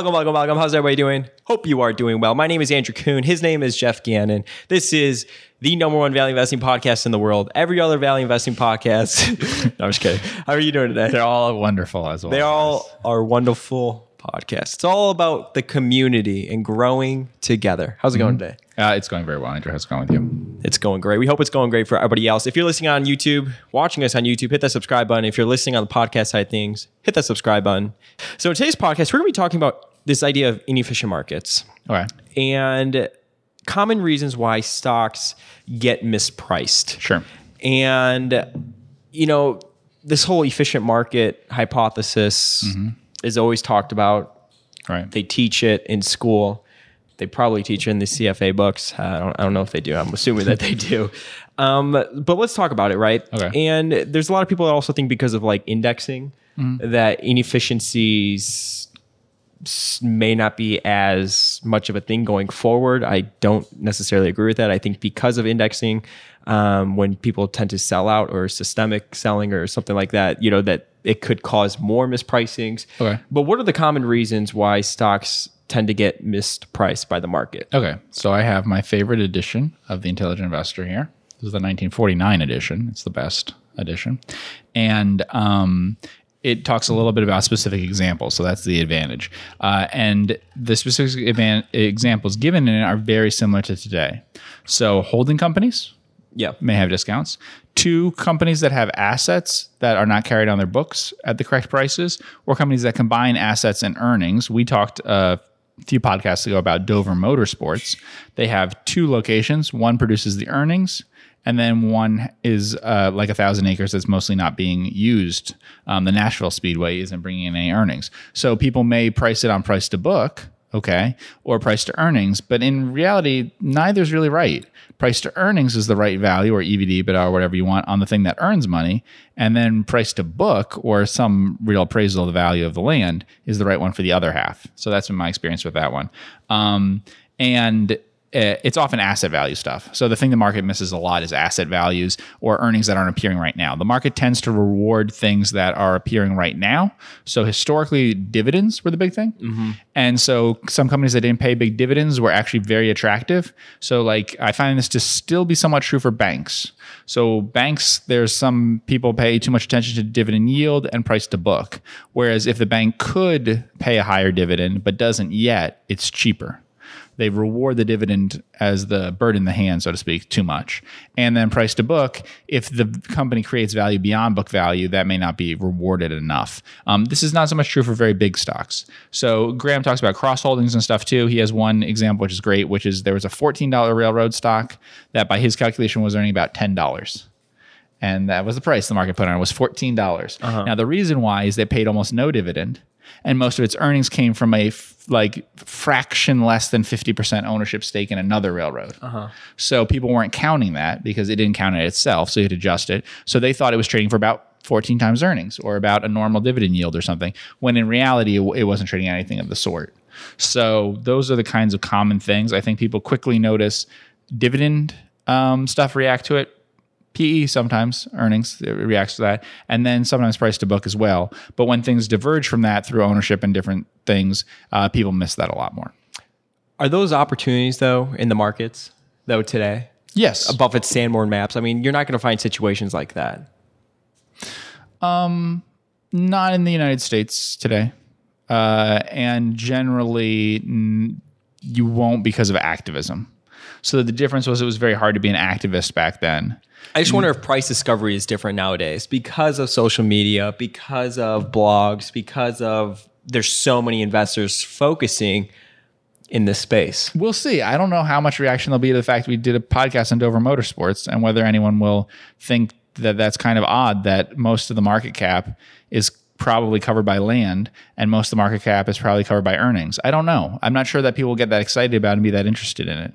Welcome, welcome, welcome. How's everybody doing? Hope you are doing well. My name is Andrew Kuhn. His name is Geoff Gannon. This is the number one value investing podcast in the world. Every other value investing podcast. no, I'm just kidding. How are you doing today? They're all wonderful as well. They all are wonderful podcasts. It's all about the community and growing together. How's it going today? Uh, it's going very well, Andrew. How's it going with you? It's going great. We hope it's going great for everybody else. If you're listening on YouTube, watching us on YouTube, hit that subscribe button. If you're listening on the podcast side of things, hit that subscribe button. So in today's podcast, we're going to be talking about this idea of inefficient markets Okay. and common reasons why stocks get mispriced. Sure. And, you know, this whole efficient market hypothesis mm-hmm. is always talked about. Right. They teach it in school. They probably teach it in the CFA books. Uh, I don't, I don't know if they do. I'm assuming that they do. Um, but let's talk about it, right? Okay. And there's a lot of people that also think because of like indexing mm-hmm. that inefficiencies may not be as much of a thing going forward. I don't necessarily agree with that. I think because of indexing, um, when people tend to sell out or systemic selling or something like that, you know, that it could cause more mispricings. Okay. But what are the common reasons why stocks tend to get mispriced by the market? Okay. So I have my favorite edition of the Intelligent Investor here. This is the 1949 edition. It's the best edition. And um, it talks a little bit about specific examples. So that's the advantage. Uh, and the specific evan- examples given in it are very similar to today. So holding companies, Yeah. may have discounts. Two companies that have assets that are not carried on their books at the correct prices, or companies that combine assets and earnings. We talked uh, a few podcasts ago about Dover Motorsports. They have two locations. One produces the earnings, and then one is uh, like a thousand acres that's mostly not being used. Um, the Nashville Speedway isn't bringing in any earnings, so people may price it on price to book okay, or price to earnings. But in reality, neither's really right. Price to earnings is the right value, or EVD, but or whatever you want, on the thing that earns money. And then price to book, or some real appraisal of the value of the land, is the right one for the other half. So that's been my experience with that one. Um, and Uh, it's often asset value stuff. So the thing the market misses a lot is asset values or earnings that aren't appearing right now. The market tends to reward things that are appearing right now. So historically, dividends were the big thing, mm-hmm. and so some companies that didn't pay big dividends were actually very attractive. So like I find this to still be somewhat true for banks. So banks, there's some people pay too much attention to dividend yield and price to book. Whereas if the bank could pay a higher dividend but doesn't yet, it's cheaper they reward the dividend as the bird in the hand, so to speak, too much. And then price to book, if the company creates value beyond book value, that may not be rewarded enough. Um, this is not so much true for very big stocks. So Graham talks about cross holdings and stuff too. He has one example which is great, which is there was a $14 railroad stock that by his calculation was earning about $10 and that was the price the market put on it was $14 now the reason why is they paid almost no dividend and most of its earnings came from a f- like fraction less than 50% ownership stake in another railroad. So people weren't counting that because it didn't count it itself so you had to adjust it. So they thought it was trading for about 14 times earnings or about a normal dividend yield or something when in reality it, it wasn't trading anything of the sort. So those are the kinds of common things. I think people quickly notice dividend um, stuff react to it PE sometimes earnings reacts to that, and then sometimes price to book as well. But when things diverge from that through ownership and different things, uh, people miss that a lot more. Are those opportunities though in the markets though today? Yes, Buffett's Sanborn maps. I mean, you're not going to find situations like that. Um, not in the United States today, uh, and generally n- you won't because of activism. So the difference was it was very hard to be an activist back then. I just wonder if price discovery is different nowadays because of social media, because of blogs, because of there's so many investors focusing in this space. We'll see. I don't know how much reaction there'll be to the fact we did a podcast on Dover Motorsports and whether anyone will think that that's kind of odd that most of the market cap is probably covered by land and most of the market cap is probably covered by earnings. I don't know. I'm not sure that people will get that excited about and be that interested in it.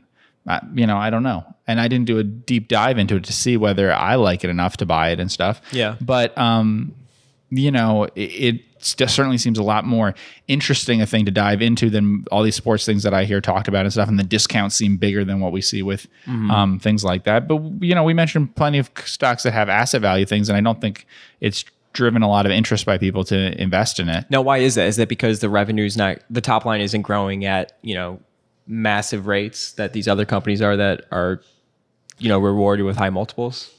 I, you know, I don't know. And I didn't do a deep dive into it to see whether I like it enough to buy it and stuff. Yeah. But, um, you know, it, it certainly seems a lot more interesting a thing to dive into than all these sports things that I hear talked about and stuff. And the discounts seem bigger than what we see with um, things like that. But you know, we mentioned plenty of stocks that have asset value things, and I don't think it's driven a lot of interest by people to invest in it. Now, why is that? Is that because the revenue's not the top line isn't growing at you know massive rates that these other companies are that are you know rewarded with high multiples?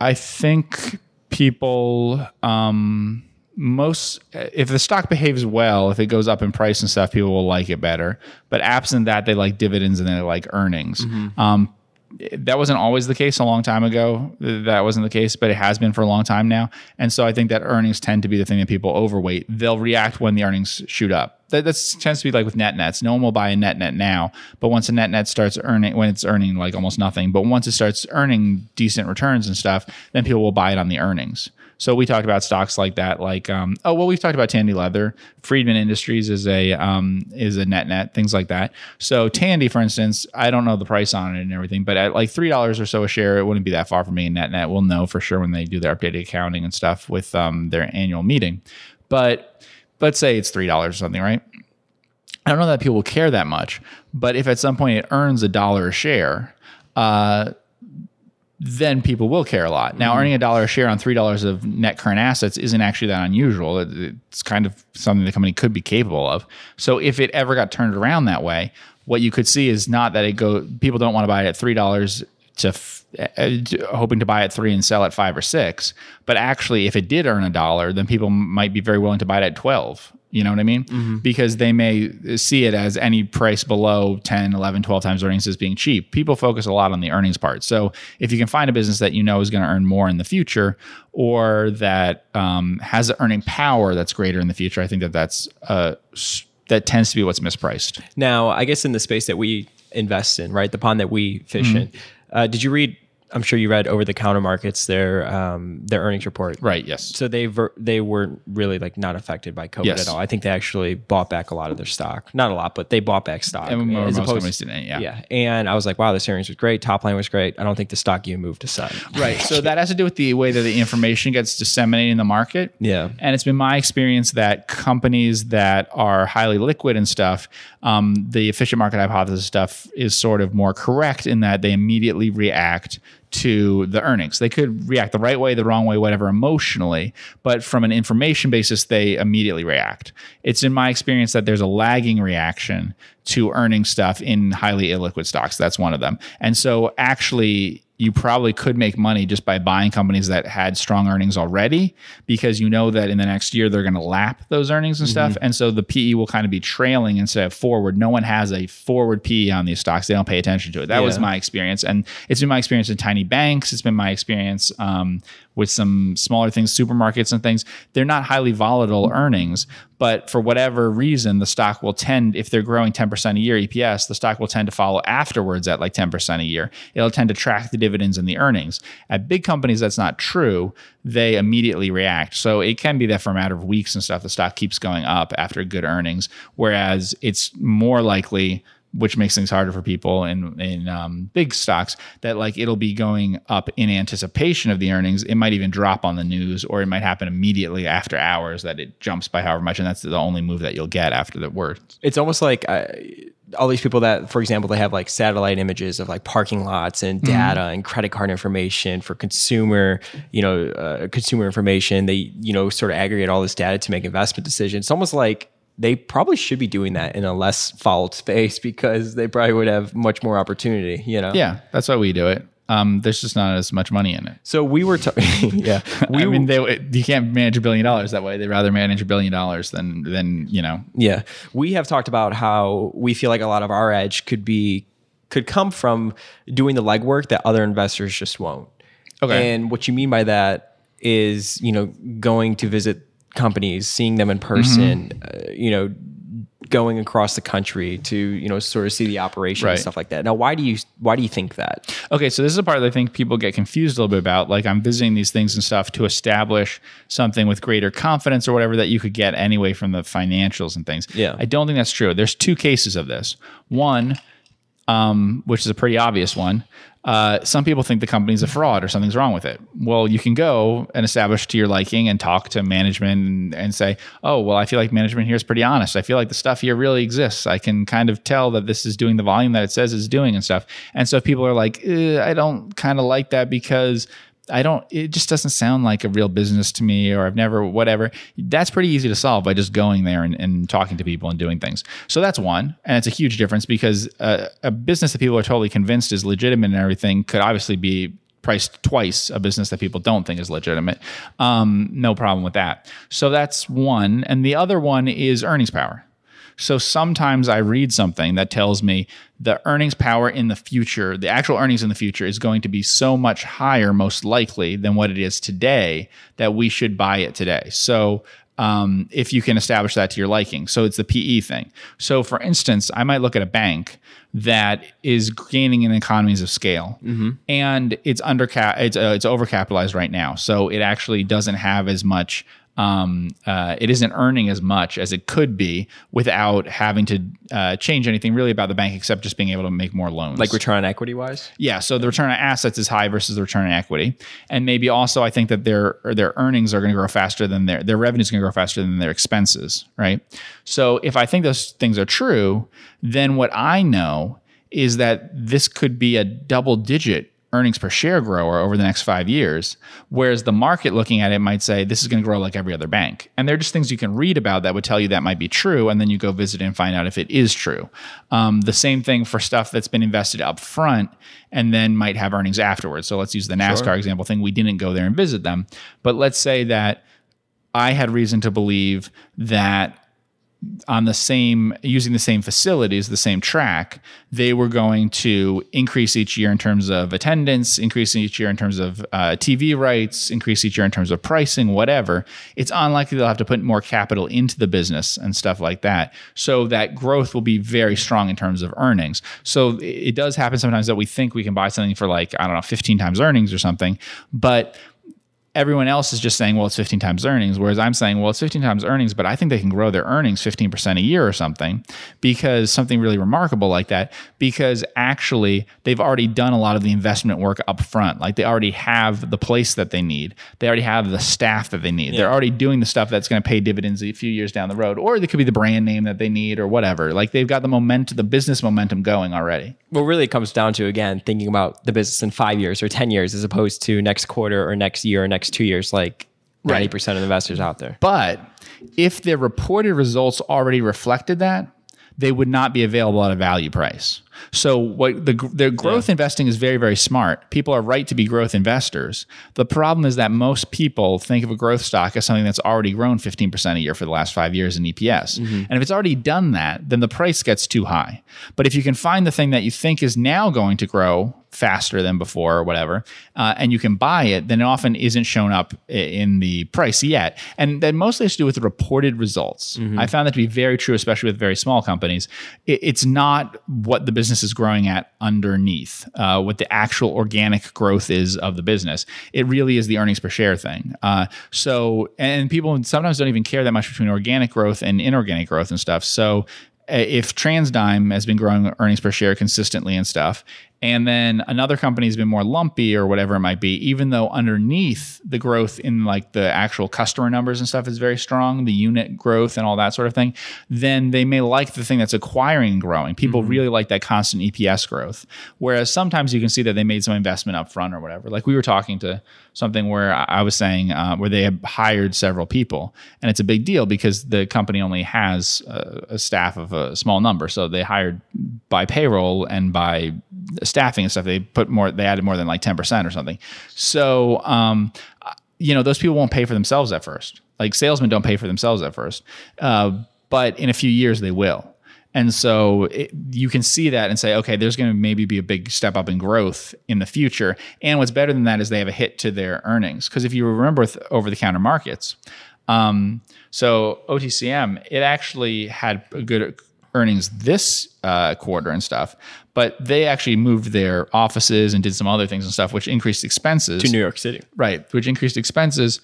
I think people um, most if the stock behaves well, if it goes up in price and stuff, people will like it better. But absent that, they like dividends and they like earnings. Um, that wasn't always the case a long time ago. That wasn't the case, but it has been for a long time now. And so I think that earnings tend to be the thing that people overweight. They'll react when the earnings shoot up. That that's, tends to be like with net nets. No one will buy a net net now, but once a net net starts earning, when it's earning like almost nothing, but once it starts earning decent returns and stuff, then people will buy it on the earnings. So we talked about stocks like that, like um, oh well, we've talked about Tandy Leather, Friedman Industries is a um, is a net net, things like that. So Tandy, for instance, I don't know the price on it and everything, but at like three dollars or so a share, it wouldn't be that far from being net net. We'll know for sure when they do their updated accounting and stuff with um, their annual meeting. But let's say it's three dollars or something, right? I don't know that people will care that much, but if at some point it earns a dollar a share, uh, then people will care a lot. Now, earning a dollar a share on three dollars of net current assets isn't actually that unusual. It's kind of something the company could be capable of. So, if it ever got turned around that way, what you could see is not that it go. People don't want to buy it at three dollars to f- uh, hoping to buy at three and sell at five or six. But actually, if it did earn a dollar, then people might be very willing to buy it at twelve. You know what I mean? Because they may see it as any price below 10, 11, 12 times earnings as being cheap. People focus a lot on the earnings part. So if you can find a business that you know is going to earn more in the future or that um, has an earning power that's greater in the future, I think that that's uh, that tends to be what's mispriced. Now, I guess in the space that we invest in, right, the pond that we fish in, uh, did you read? I'm sure you read over the counter markets their um, their earnings report. Right. Yes. So they ver- they weren't really like not affected by COVID Yes. at all. I think they actually bought back a lot of their stock. Not a lot, but they bought back stock. And as most opposed- didn't. Yeah. yeah. And I was like, wow, this earnings was great. Top line was great. I don't think the stock even moved a cent. Right. So that has to do with the way that the information gets disseminated in the market. Yeah. And it's been my experience that companies that are highly liquid and stuff, um, the efficient market hypothesis stuff is sort of more correct in that they immediately react to the earnings. They could react the right way, the wrong way, whatever emotionally, but from an information basis, they immediately react. It's in my experience that there's a lagging reaction to earning stuff in highly illiquid stocks. That's one of them. And so actually, you probably could make money just by buying companies that had strong earnings already because you know that in the next year they're going to lap those earnings and stuff. And so the PE will kind of be trailing instead of forward. No one has a forward PE on these stocks. They don't pay attention to it. That was my experience. And it's been my experience in tiny banks. It's been my experience um, with some smaller things, supermarkets and things. They're not highly volatile earnings, but for whatever reason, the stock will tend, if they're growing 10% a year EPS, the stock will tend to follow afterwards at like 10% a year. It'll tend to track the dividends and the earnings. At big companies, that's not true. They immediately react. So it can be that for a matter of weeks and stuff, the stock keeps going up after good earnings, whereas it's more likely which makes things harder for people in in um, big stocks that like it'll be going up in anticipation of the earnings it might even drop on the news or it might happen immediately after hours that it jumps by however much and that's the only move that you'll get after the word It's almost like uh, all these people that, for example, they have like satellite images of like parking lots and data and credit card information for consumer, you know, uh, consumer information. They, you know, sort of aggregate all this data to make investment decisions. It's almost like they probably should be doing that in a less fouled space because they probably would have much more opportunity, you know? yeah that's why we do it um, there's just not as much money in it So we were, ta- yeah, we I mean, they, you can't manage a billion dollars that way. They'd rather manage a billion dollars than, than you know, Yeah. We have talked about how we feel like a lot of our edge could be could come from doing the legwork that other investors just won't. Okay. And what you mean by that is, you know, going to visit companies, seeing them in person, Mm-hmm. uh, you know, going across the country to, you know, sort of see the operation Right. and stuff like that. Now, why do you why do you think that? Okay, so this is a part that I think people get confused a little bit about. Like I'm visiting these things and stuff to establish something with greater confidence or whatever that you could get anyway from the financials and things. Yeah. I don't think that's true. There's two cases of this. One, um, which is a pretty obvious one. Uh, some people think the company's a fraud or something's wrong with it. Well, you can go and establish to your liking and talk to management and, and say, oh, well, I feel like management here is pretty honest. I feel like the stuff here really exists. I can kind of tell that this is doing the volume that it says it's doing and stuff. And so people are like, eh, I don't kind of like that because I don't, it just doesn't sound like a real business to me, or I've never, whatever. That's pretty easy to solve by just going there and, and talking to people and doing things. So that's one. And it's a huge difference because uh, a business that people are totally convinced is legitimate and everything could obviously be priced twice a business that people don't think is legitimate. Um, no problem with that. So that's one. And the other one is earnings power. So sometimes I read something that tells me the earnings power in the future, the actual earnings in the future is going to be so much higher, most likely, than what it is today that we should buy it today. So um, if you can establish that to your liking. So it's the PE thing. So for instance, I might look at a bank that is gaining in economies of scale, and it's under it's uh, it's overcapitalized right now. So it actually doesn't have as much um, uh, it isn't earning as much as it could be without having to uh, change anything really about the bank except just being able to make more loans. Like return on equity wise? Yeah, so the return on assets is high versus the return on equity, and maybe also I think that their their earnings are going to grow faster than their their revenues going to grow faster than their expenses, right? So if I think those things are true, then what I know is that this could be a double digit earnings per share grower over the next five years. Whereas the market looking at it might say this is going to grow like every other bank. And they're just things you can read about that would tell you that might be true. And then you go visit and find out if it is true. Um, the same thing for stuff that's been invested up front and then might have earnings afterwards. So let's use the NASCAR Sure. example thing. We didn't go there and visit them. But let's say that I had reason to believe that on the same using the same facilities, the same track, they were going to increase each year in terms of attendance, increase each year in terms of uh, TV rights, increase each year in terms of pricing, whatever. It's unlikely they'll have to put more capital into the business and stuff like that. So that growth will be very strong in terms of earnings. So it does happen sometimes that we think we can buy something for like I don't know, 15 times earnings or something, but everyone else is just saying, well, it's 15 times earnings. Whereas I'm saying, well, it's 15 times earnings, but I think they can grow their earnings 15% a year or something because something really remarkable like that, because actually they've already done a lot of the investment work up front. Like they already have the place that they need, they already have the staff that they need. They're already doing the stuff that's going to pay dividends a few years down the road, or it could be the brand name that they need or whatever. Like they've got the momentum, the business momentum going already. Well, really, it comes down to again thinking about the business in five years or ten years, as opposed to next quarter or next year or next two years, like ninety percent of investors out there. But if their reported results already reflected that, they would not be available at a value price. So what the the growth investing is very very smart. People are right to be growth investors. The problem is that most people think of a growth stock as something that's already grown 15% a year for the last 5 years in EPS. Mm-hmm. And if it's already done that, then the price gets too high. But if you can find the thing that you think is now going to grow faster than before or whatever, uh, and you can buy it, then it often isn't shown up in the price yet. And that mostly has to do with the reported results. I found that to be very true, especially with very small companies. It- it's not what the business is growing at underneath, uh, what the actual organic growth is of the business. It really is the earnings per share thing. Uh, so, and people sometimes don't even care that much between organic growth and inorganic growth and stuff. So, uh, if TransDigm has been growing earnings per share consistently and stuff, and then another company has been more lumpy or whatever it might be, even though underneath the growth in like the actual customer numbers and stuff is very strong, the unit growth and all that sort of thing, then they may like the thing that's acquiring and growing. People really like that constant EPS growth. Whereas sometimes you can see that they made some investment up front or whatever. Like we were talking to something where I I was saying uh, where they have hired several people, and it's a big deal because the company only has a, a staff of a small number. So they hired by payroll and by staffing and stuff. They put more, they added more than like ten percent or something. So um, you know those people won't pay for themselves at first. Like salesmen don't pay for themselves at first, uh, but in a few years they will. And so it, you can see that and say, okay, there's going to maybe be a big step up in growth in the future. And what's better than that is they have a hit to their earnings. Because if you remember with over the counter markets, um, so OTCM, it actually had a good earnings this uh, quarter and stuff, but they actually moved their offices and did some other things and stuff, which increased expenses. To New York City. Right, which increased expenses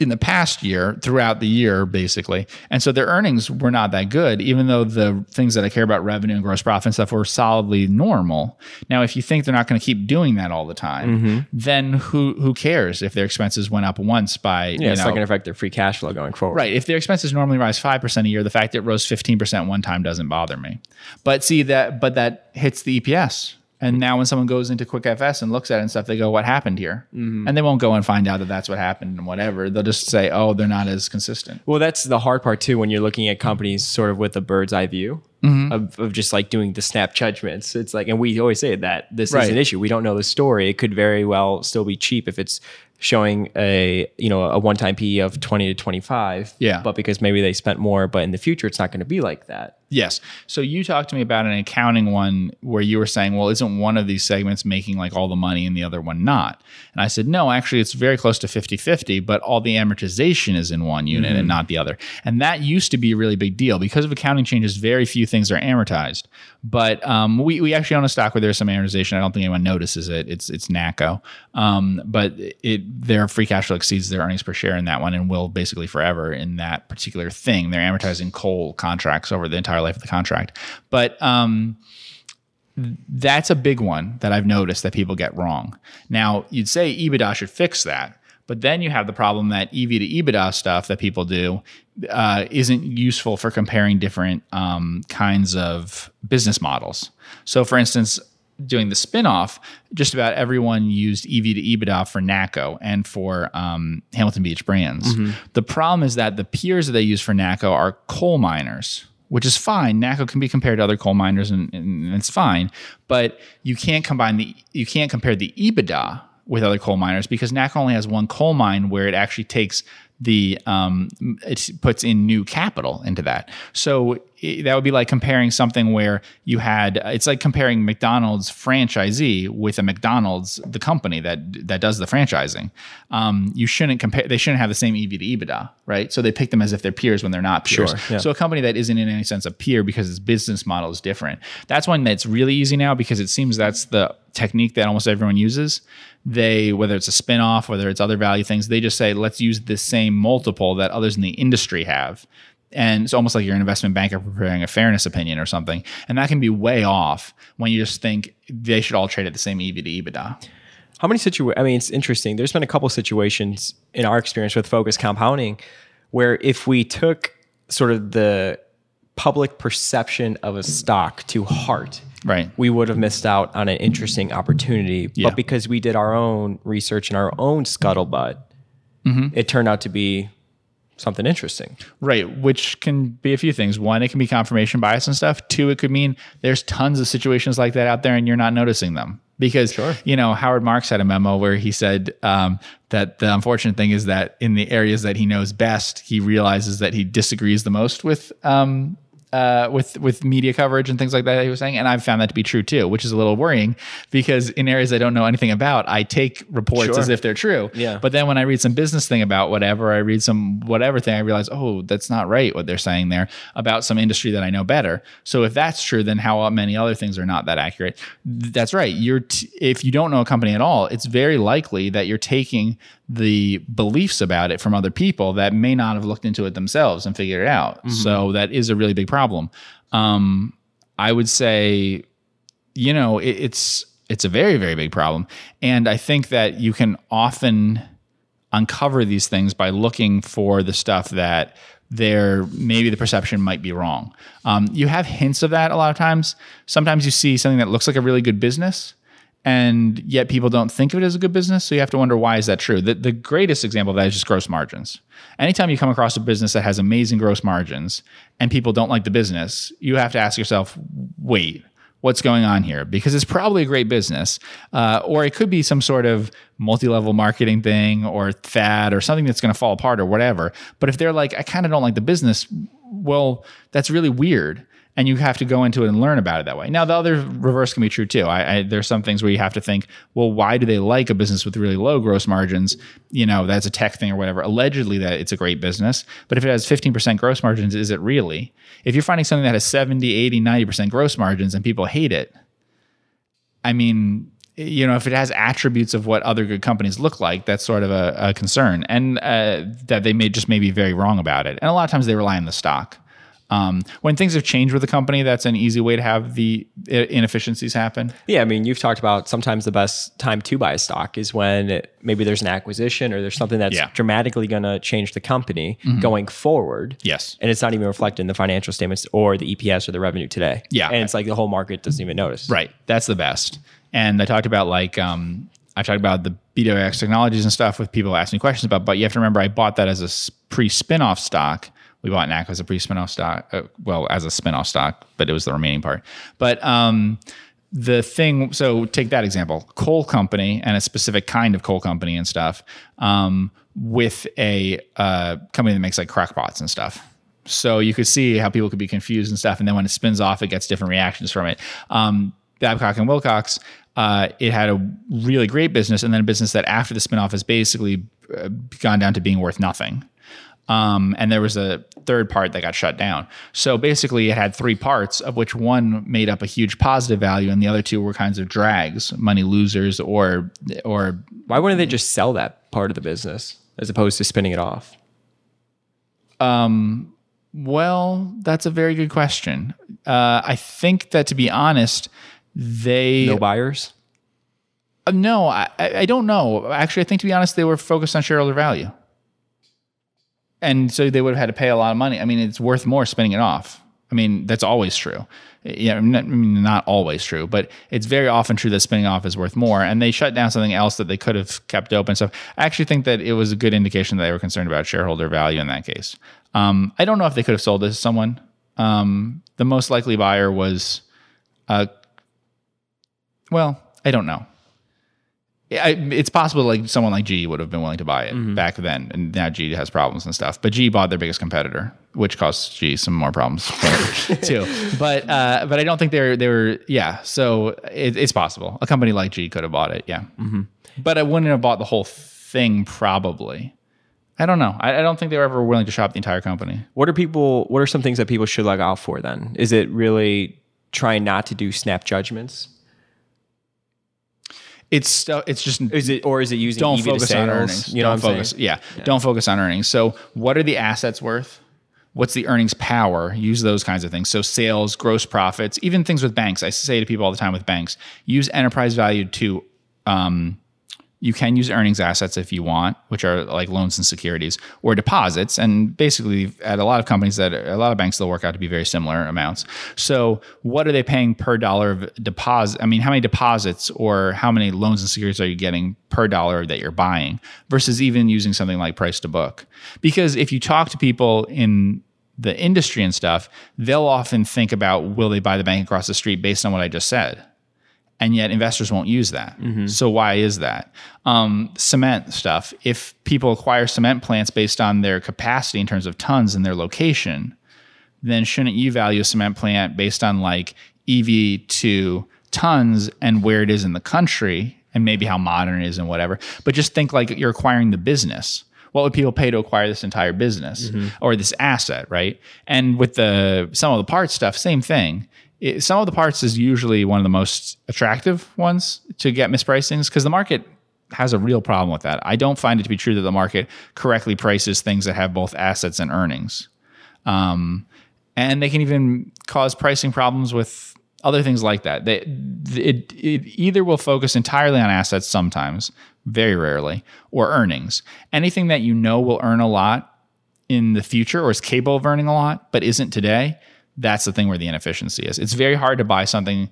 in the past year, throughout the year, basically. And so their earnings were not that good, even though the things that I care about, revenue and gross profit and stuff, were solidly normal. Now, if you think they're not going to keep doing that all the time, mm-hmm. then who who cares if their expenses went up once by Yeah, you it's know, not going to affect their free cash flow going forward. Right. If their expenses normally rise five percent a year, the fact that it rose fifteen percent one time doesn't bother me. But see that, but that hits the EPS. And now when someone goes into QuickFS and looks at it and stuff, they go, "What happened here?" And they won't go and find out that that's what happened and whatever. They'll just say, "Oh, they're not as consistent." Well, that's the hard part too when you're looking at companies sort of with a bird's eye view Mm-hmm. of, of just like doing the snap judgments. It's like, and we always say that this Right. is an issue. We don't know the story. It could very well still be cheap if it's showing a you know a one time PE of twenty to twenty five. Yeah. but because maybe they spent more, but in the future it's not going to be like that. Yes. So you talked to me about an accounting one where you were saying, well, isn't one of these segments making like all the money and the other one not? And I said, no, actually, it's very close to 50 50, but all the amortization is in one unit and not the other. And that used to be a really big deal. Because of accounting changes, very few things are amortized. But um, we, we actually own a stock where there's some amortization. I don't think anyone notices it. It's it's NACCO. Um, but it their free cash flow exceeds their earnings per share in that one and will basically forever in that particular thing. They're amortizing coal contracts over the entire life of the contract. But um, that's a big one that I've noticed that people get wrong. Now, you'd say EBITDA should fix that, but then you have the problem that EV to EBITDA stuff that people do uh, isn't useful for comparing different um, kinds of business models. So, for instance, doing the spinoff, just about everyone used EV to EBITDA for NACCO and for um, Hamilton Beach brands. The problem is that the peers that they use for NACCO are coal miners which is fine. NACCO can be compared to other coal miners, and, and it's fine. But you can't combine the you can't compare the EBITDA with other coal miners because NACCO only has one coal mine where it actually takes the um, it puts in new capital into that. So it, that would be like comparing something where you had it's like comparing McDonald's franchisee with a McDonald's the company that that does the franchising. Um, you shouldn't compare. They shouldn't have the same EV to EBITDA, right? So they pick them as if they're peers when they're not peers. Sure, yeah. So a company that isn't in any sense a peer because its business model is different. That's one that's really easy now because it seems that's the technique that almost everyone uses. They, whether it's a spin-off, whether it's other value things, they just say, let's use the same multiple that others in the industry have. And it's almost like you're an investment banker preparing a fairness opinion or something. And that can be way off when you just think they should all trade at the same EV to EBITDA. How many situations? I mean, it's interesting. There's been a couple situations in our experience with Focused Compounding where if we took sort of the public perception of a stock to heart, Right. we would have missed out on an interesting opportunity. Yeah. But because we did our own research and our own scuttlebutt, Mm-hmm. it turned out to be something interesting. Right, which can be a few things. One, it can be confirmation bias and stuff. Two, it could mean there's tons of situations like that out there and you're not noticing them. Because you know Howard Marks had a memo where he said um, that the unfortunate thing is that in the areas that he knows best, he realizes that he disagrees the most with um, uh, with with media coverage and things like that. He was saying, and I've found that to be true too, which is a little worrying because in areas I don't know anything about, I take reports Sure. as if they're true. Yeah. But then when I read some business thing about whatever, I read some whatever thing, I realize, oh, that's not right what they're saying there about some industry that I know better. So if that's true, then how many other things are not that accurate? That's right. You're t- if you don't know a company at all, it's very likely that you're taking the beliefs about it from other people that may not have looked into it themselves and figured it out. So that is a really big problem. Um, I would say you know it, it's it's a very very big problem and i think that you can often uncover these things by looking for the stuff that there maybe the perception might be wrong um, you have hints of that a lot of times sometimes you see something that looks like a really good business and yet people don't think of it as a good business. So you have to wonder why is that true? The, the greatest example of that is just gross margins. Anytime you come across a business that has amazing gross margins and people don't like the business you have to ask yourself wait what's going on here? Because it's probably a great business uh, or it could be some sort of multi-level marketing thing or fad or something that's going to fall apart or whatever. But if they're like i kind of don't like the business well that's really weird and you have to go into it and learn about it that way. Now, the other reverse can be true too. I, I, there's some things where you have to think, well, why do they like a business with really low gross margins? You know, that's a tech thing or whatever. Allegedly, that it's a great business, but if it has 15% gross margins, is it really? If you're finding something that has 70, 80, 90% gross margins and people hate it, I mean, you know, if it has attributes of what other good companies look like, that's sort of a, a concern, and uh, that they may just may be very wrong about it. And a lot of times they rely on the stock. Um, when things have changed with the company, that's an easy way to have the inefficiencies happen. Yeah, I mean, you've talked about sometimes the best time to buy a stock is when it, maybe there's an acquisition or there's something that's Yeah. Mm-hmm. dramatically going to change the company going forward. Yes. And it's not even reflected in the financial statements or the EPS or the revenue today. Yeah. And it's like the whole market doesn't even notice. Right. That's the best. And I talked about like um, I talked about the BWX technologies and stuff with people asking questions about. But you have to remember, I bought that as a pre-spinoff stock. We bought NACCO as a pre-spinoff stock. Uh, well, as a spinoff stock, but it was the remaining part. But um, the thing. So take that example: coal company and a specific kind of coal company and stuff. Um, with a uh, company that makes like crockpots and stuff. So you could see how people could be confused and stuff. And then when it spins off, it gets different reactions from it. Um, Babcock and Wilcox, uh, it had a really great business, and then a business that after the spinoff has basically uh, gone down to being worth nothing. Um, and there was a third part that got shut down. So basically, it had three parts, of which one made up a huge positive value, and the other two were kinds of drags, money losers, or or Why wouldn't they just sell that part of the business as opposed to spinning it off? Um. Well, that's a very good question. Uh, I think that to be honest, they No buyers? Uh, no, I, I I don't know. Actually, I think to be honest, they were focused on shareholder value, and so they would have had to pay a lot of money. I mean, it's worth more spinning it off. I mean, that's always true. Yeah, I mean, not always true, but it's very often true that spinning off is worth more. And they shut down something else that they could have kept open. So I actually think that it was a good indication that they were concerned about shareholder value in that case. Um, I don't know if they could have sold this to someone. Um, the most likely buyer was, uh, well, I don't know. I, it's possible like someone like G would have been willing to buy it back then, and now G has problems and stuff. But G bought their biggest competitor, which caused G some more problems too. But uh, but I don't think they're they were yeah. So it, it's possible a company like G could have bought it, yeah. But I wouldn't have bought the whole thing probably. I don't know. I, I don't think they were ever willing to shop the entire company. What are people what are some things that people should look out for then? Is it really trying not to do snap judgments? It's stu- it's just Is it or is it using don't EV to focus on earnings. You know don't focus. saying? Yeah, don't focus on earnings. So, what are the assets worth? What's the earnings power? Use those kinds of things. So, sales, gross profits, even things with banks. I say to people all the time with banks, use enterprise value to. Um, you can use earnings assets if you want, which are like loans and securities or deposits. And basically, at a lot of companies that a lot of banks, they'll work out to be very similar amounts. So, what are they paying per dollar of deposit? I mean, how many deposits or how many loans and securities are you getting per dollar that you're buying versus even using something like price to book? Because if you talk to people in the industry and stuff, they'll often think about will they buy the bank across the street based on what I just said and yet investors won't use that. So why is that? Um, cement stuff. If people acquire cement plants based on their capacity in terms of tons and their location, then shouldn't you value a cement plant based on like EV to tons and where it is in the country and maybe how modern it is and whatever? But just think like you're acquiring the business. What would people pay to acquire this entire business or this asset, right? And with the some of the parts stuff, same thing it, some of the parts is usually one of the most attractive ones to get mispricings because the market has a real problem with that. I don't find it to be true that the market correctly prices things that have both assets and earnings. Um, and they can even cause pricing problems with other things like that. They, it, it either will focus entirely on assets sometimes, very rarely, or earnings. Anything that you know will earn a lot in the future or is capable of earning a lot but isn't today, that's the thing where the inefficiency is. It's very hard to buy something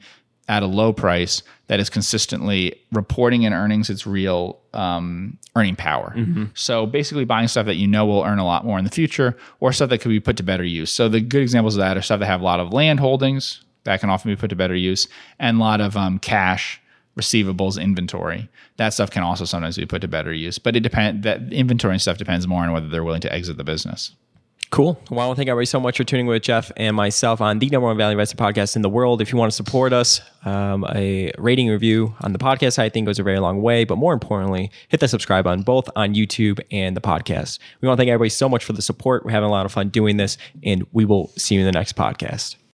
at a low price that is consistently reporting in earnings its real um, earning power. So basically, buying stuff that you know will earn a lot more in the future, or stuff that could be put to better use. So the good examples of that are stuff that have a lot of land holdings that can often be put to better use, and a lot of um, cash, receivables, inventory. That stuff can also sometimes be put to better use. But it depends. That inventory and stuff depends more on whether they're willing to exit the business. Cool. Well, I want to thank everybody so much for tuning with Geoff and myself on the number one value investor podcast in the world. If you want to support us, um, a rating review on the podcast, I think goes a very long way. But more importantly, hit that subscribe button both on YouTube and the podcast. We want to thank everybody so much for the support. We're having a lot of fun doing this, and we will see you in the next podcast.